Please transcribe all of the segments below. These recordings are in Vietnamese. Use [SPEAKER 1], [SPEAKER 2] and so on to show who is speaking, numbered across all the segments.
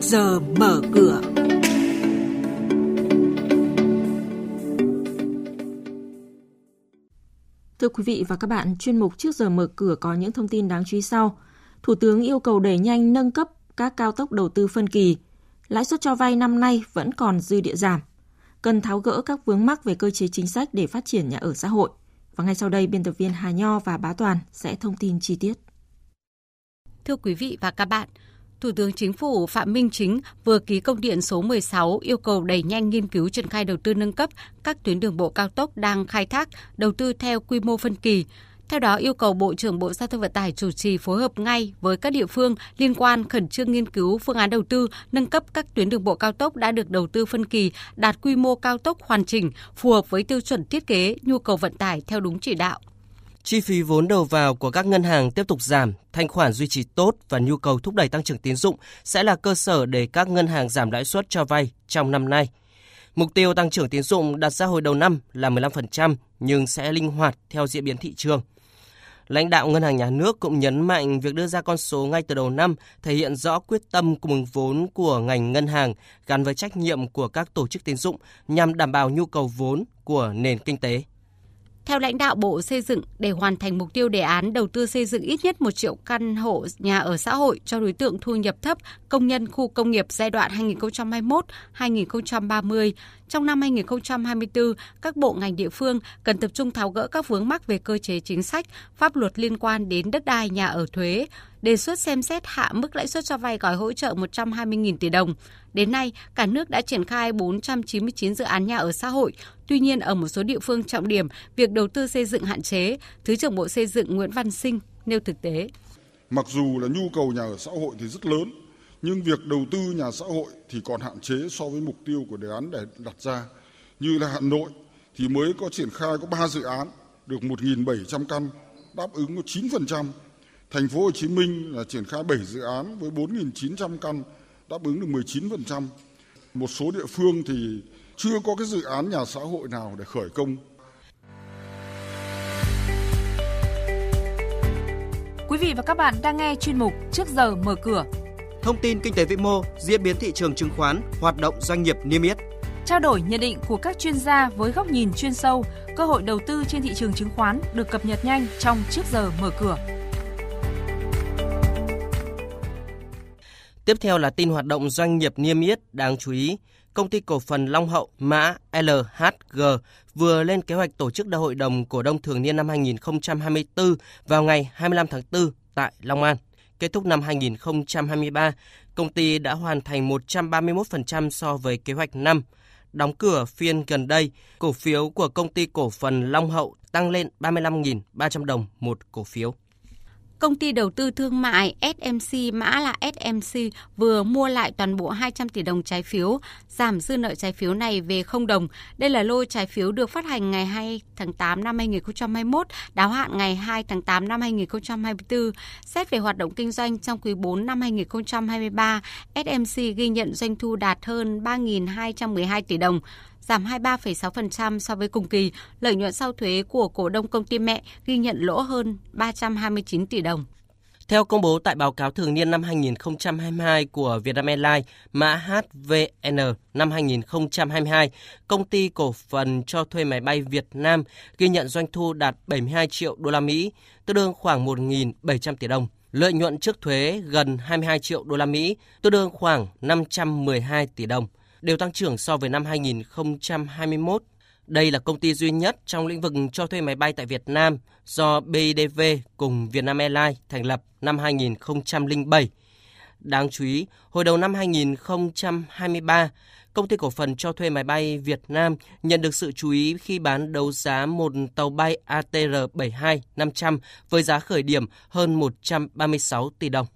[SPEAKER 1] trước giờ mở cửa.
[SPEAKER 2] Thưa quý vị và các bạn, chuyên mục trước giờ mở cửa có những thông tin đáng chú ý sau. Thủ tướng yêu cầu đẩy nhanh nâng cấp các cao tốc đầu tư phân kỳ. Lãi suất cho vay năm nay vẫn còn dư địa giảm. Cần tháo gỡ các vướng mắc về cơ chế chính sách để phát triển nhà ở xã hội. Và ngay sau đây, biên tập viên Hà Nho và Bá Toàn sẽ thông tin chi tiết.
[SPEAKER 3] Thưa quý vị và các bạn, Thủ tướng Chính phủ Phạm Minh Chính vừa ký công điện số 16 yêu cầu đẩy nhanh nghiên cứu triển khai đầu tư nâng cấp các tuyến đường bộ cao tốc đang khai thác, đầu tư theo quy mô phân kỳ. Theo đó, yêu cầu Bộ trưởng Bộ Giao thông Vận tải chủ trì phối hợp ngay với các địa phương liên quan khẩn trương nghiên cứu phương án đầu tư, nâng cấp các tuyến đường bộ cao tốc đã được đầu tư phân kỳ, đạt quy mô cao tốc hoàn chỉnh, phù hợp với tiêu chuẩn thiết kế, nhu cầu vận tải theo đúng chỉ đạo.
[SPEAKER 4] Chi phí vốn đầu vào của các ngân hàng tiếp tục giảm, thanh khoản duy trì tốt và nhu cầu thúc đẩy tăng trưởng tín dụng sẽ là cơ sở để các ngân hàng giảm lãi suất cho vay trong năm nay. Mục tiêu tăng trưởng tín dụng đặt ra hồi đầu năm là 15% nhưng sẽ linh hoạt theo diễn biến thị trường. Lãnh đạo Ngân hàng Nhà nước cũng nhấn mạnh việc đưa ra con số ngay từ đầu năm thể hiện rõ quyết tâm cùng vốn của ngành ngân hàng gắn với trách nhiệm của các tổ chức tín dụng nhằm đảm bảo nhu cầu vốn của nền kinh tế.
[SPEAKER 3] Theo lãnh đạo Bộ Xây dựng, để hoàn thành mục tiêu đề án đầu tư xây dựng ít nhất 1 triệu căn hộ nhà ở xã hội cho đối tượng thu nhập thấp, công nhân khu công nghiệp giai đoạn 2021-2030, trong năm 2024, các bộ ngành địa phương cần tập trung tháo gỡ các vướng mắc về cơ chế chính sách, pháp luật liên quan đến đất đai, nhà ở thuế, đề xuất xem xét hạ mức lãi suất cho vay gói hỗ trợ 120.000 tỷ đồng. Đến nay, cả nước đã triển khai 499 dự án nhà ở xã hội. Tuy nhiên, ở một số địa phương trọng điểm, việc đầu tư xây dựng hạn chế. Thứ trưởng Bộ Xây dựng Nguyễn Văn Sinh nêu thực tế.
[SPEAKER 5] Mặc dù là nhu cầu nhà ở xã hội thì rất lớn, nhưng việc đầu tư nhà xã hội thì còn hạn chế so với mục tiêu của đề án để đặt ra. Như là Hà Nội thì mới có triển khai có 3 dự án, được 1.700 căn, đáp ứng có 9%. Thành phố Hồ Chí Minh là triển khai 7 dự án với 4.900 căn, đáp ứng được 19%. Một số địa phương thì chưa có cái dự án nhà xã hội nào để khởi công.
[SPEAKER 6] Quý vị và các bạn đang nghe chuyên mục Trước giờ mở cửa
[SPEAKER 4] thông tin kinh tế vĩ mô, diễn biến thị trường chứng khoán, hoạt động doanh nghiệp niêm yết.
[SPEAKER 6] Trao đổi nhận định của các chuyên gia với góc nhìn chuyên sâu, cơ hội đầu tư trên thị trường chứng khoán được cập nhật nhanh trong trước giờ mở cửa.
[SPEAKER 4] Tiếp theo là tin hoạt động doanh nghiệp niêm yết đáng chú ý. Công ty cổ phần Long Hậu mã LHG vừa lên kế hoạch tổ chức đại hội đồng cổ đông thường niên năm 2024 vào ngày 25 tháng 4 tại Long An. Kết thúc năm 2023, công ty đã hoàn thành 131% so với kế hoạch năm. Đóng cửa phiên gần đây, cổ phiếu của công ty cổ phần Long Hậu tăng lên 35.300 đồng một cổ phiếu.
[SPEAKER 3] Công ty đầu tư thương mại SMC mã là SMC vừa mua lại toàn bộ 200 tỷ đồng trái phiếu, giảm dư nợ trái phiếu này về 0 đồng. Đây là lô trái phiếu được phát hành ngày 2 tháng 8 năm 2021, đáo hạn ngày 2 tháng 8 năm 2024. Xét về hoạt động kinh doanh trong quý 4 năm 2023, SMC ghi nhận doanh thu đạt hơn 3.212 tỷ đồng, giảm 23,6% so với cùng kỳ. Lợi nhuận sau thuế của cổ đông công ty mẹ ghi nhận lỗ hơn 329 tỷ đồng.
[SPEAKER 4] Theo công bố tại báo cáo thường niên năm 2022 của Vietnam Airlines, mã HVN năm 2022, công ty cổ phần cho thuê máy bay Việt Nam ghi nhận doanh thu đạt 72 triệu đô la Mỹ, tương đương khoảng 1.700 tỷ đồng. Lợi nhuận trước thuế gần 22 triệu đô la Mỹ, tương đương khoảng 512 tỷ đồng đều tăng trưởng so với năm 2021. Đây là công ty duy nhất trong lĩnh vực cho thuê máy bay tại Việt Nam do BIDV cùng Vietnam Airlines thành lập năm 2007. Đáng chú ý, hồi đầu năm 2023, công ty cổ phần cho thuê máy bay Việt Nam nhận được sự chú ý khi bán đấu giá một tàu bay ATR72-500 với giá khởi điểm hơn 136 tỷ đồng.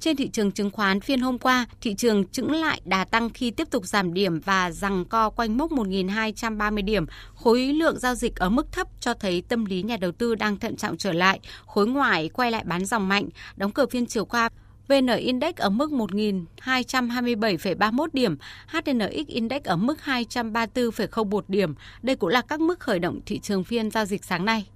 [SPEAKER 3] Trên thị trường chứng khoán phiên hôm qua, thị trường chững lại đà tăng khi tiếp tục giảm điểm và rằng co quanh mốc 1.230 điểm. Khối lượng giao dịch ở mức thấp cho thấy tâm lý nhà đầu tư đang thận trọng trở lại. Khối ngoại quay lại bán dòng mạnh. Đóng cửa phiên chiều qua, VN Index ở mức 1.227,31 điểm, HNX Index ở mức 234,01 điểm. Đây cũng là các mức khởi động thị trường phiên giao dịch sáng nay.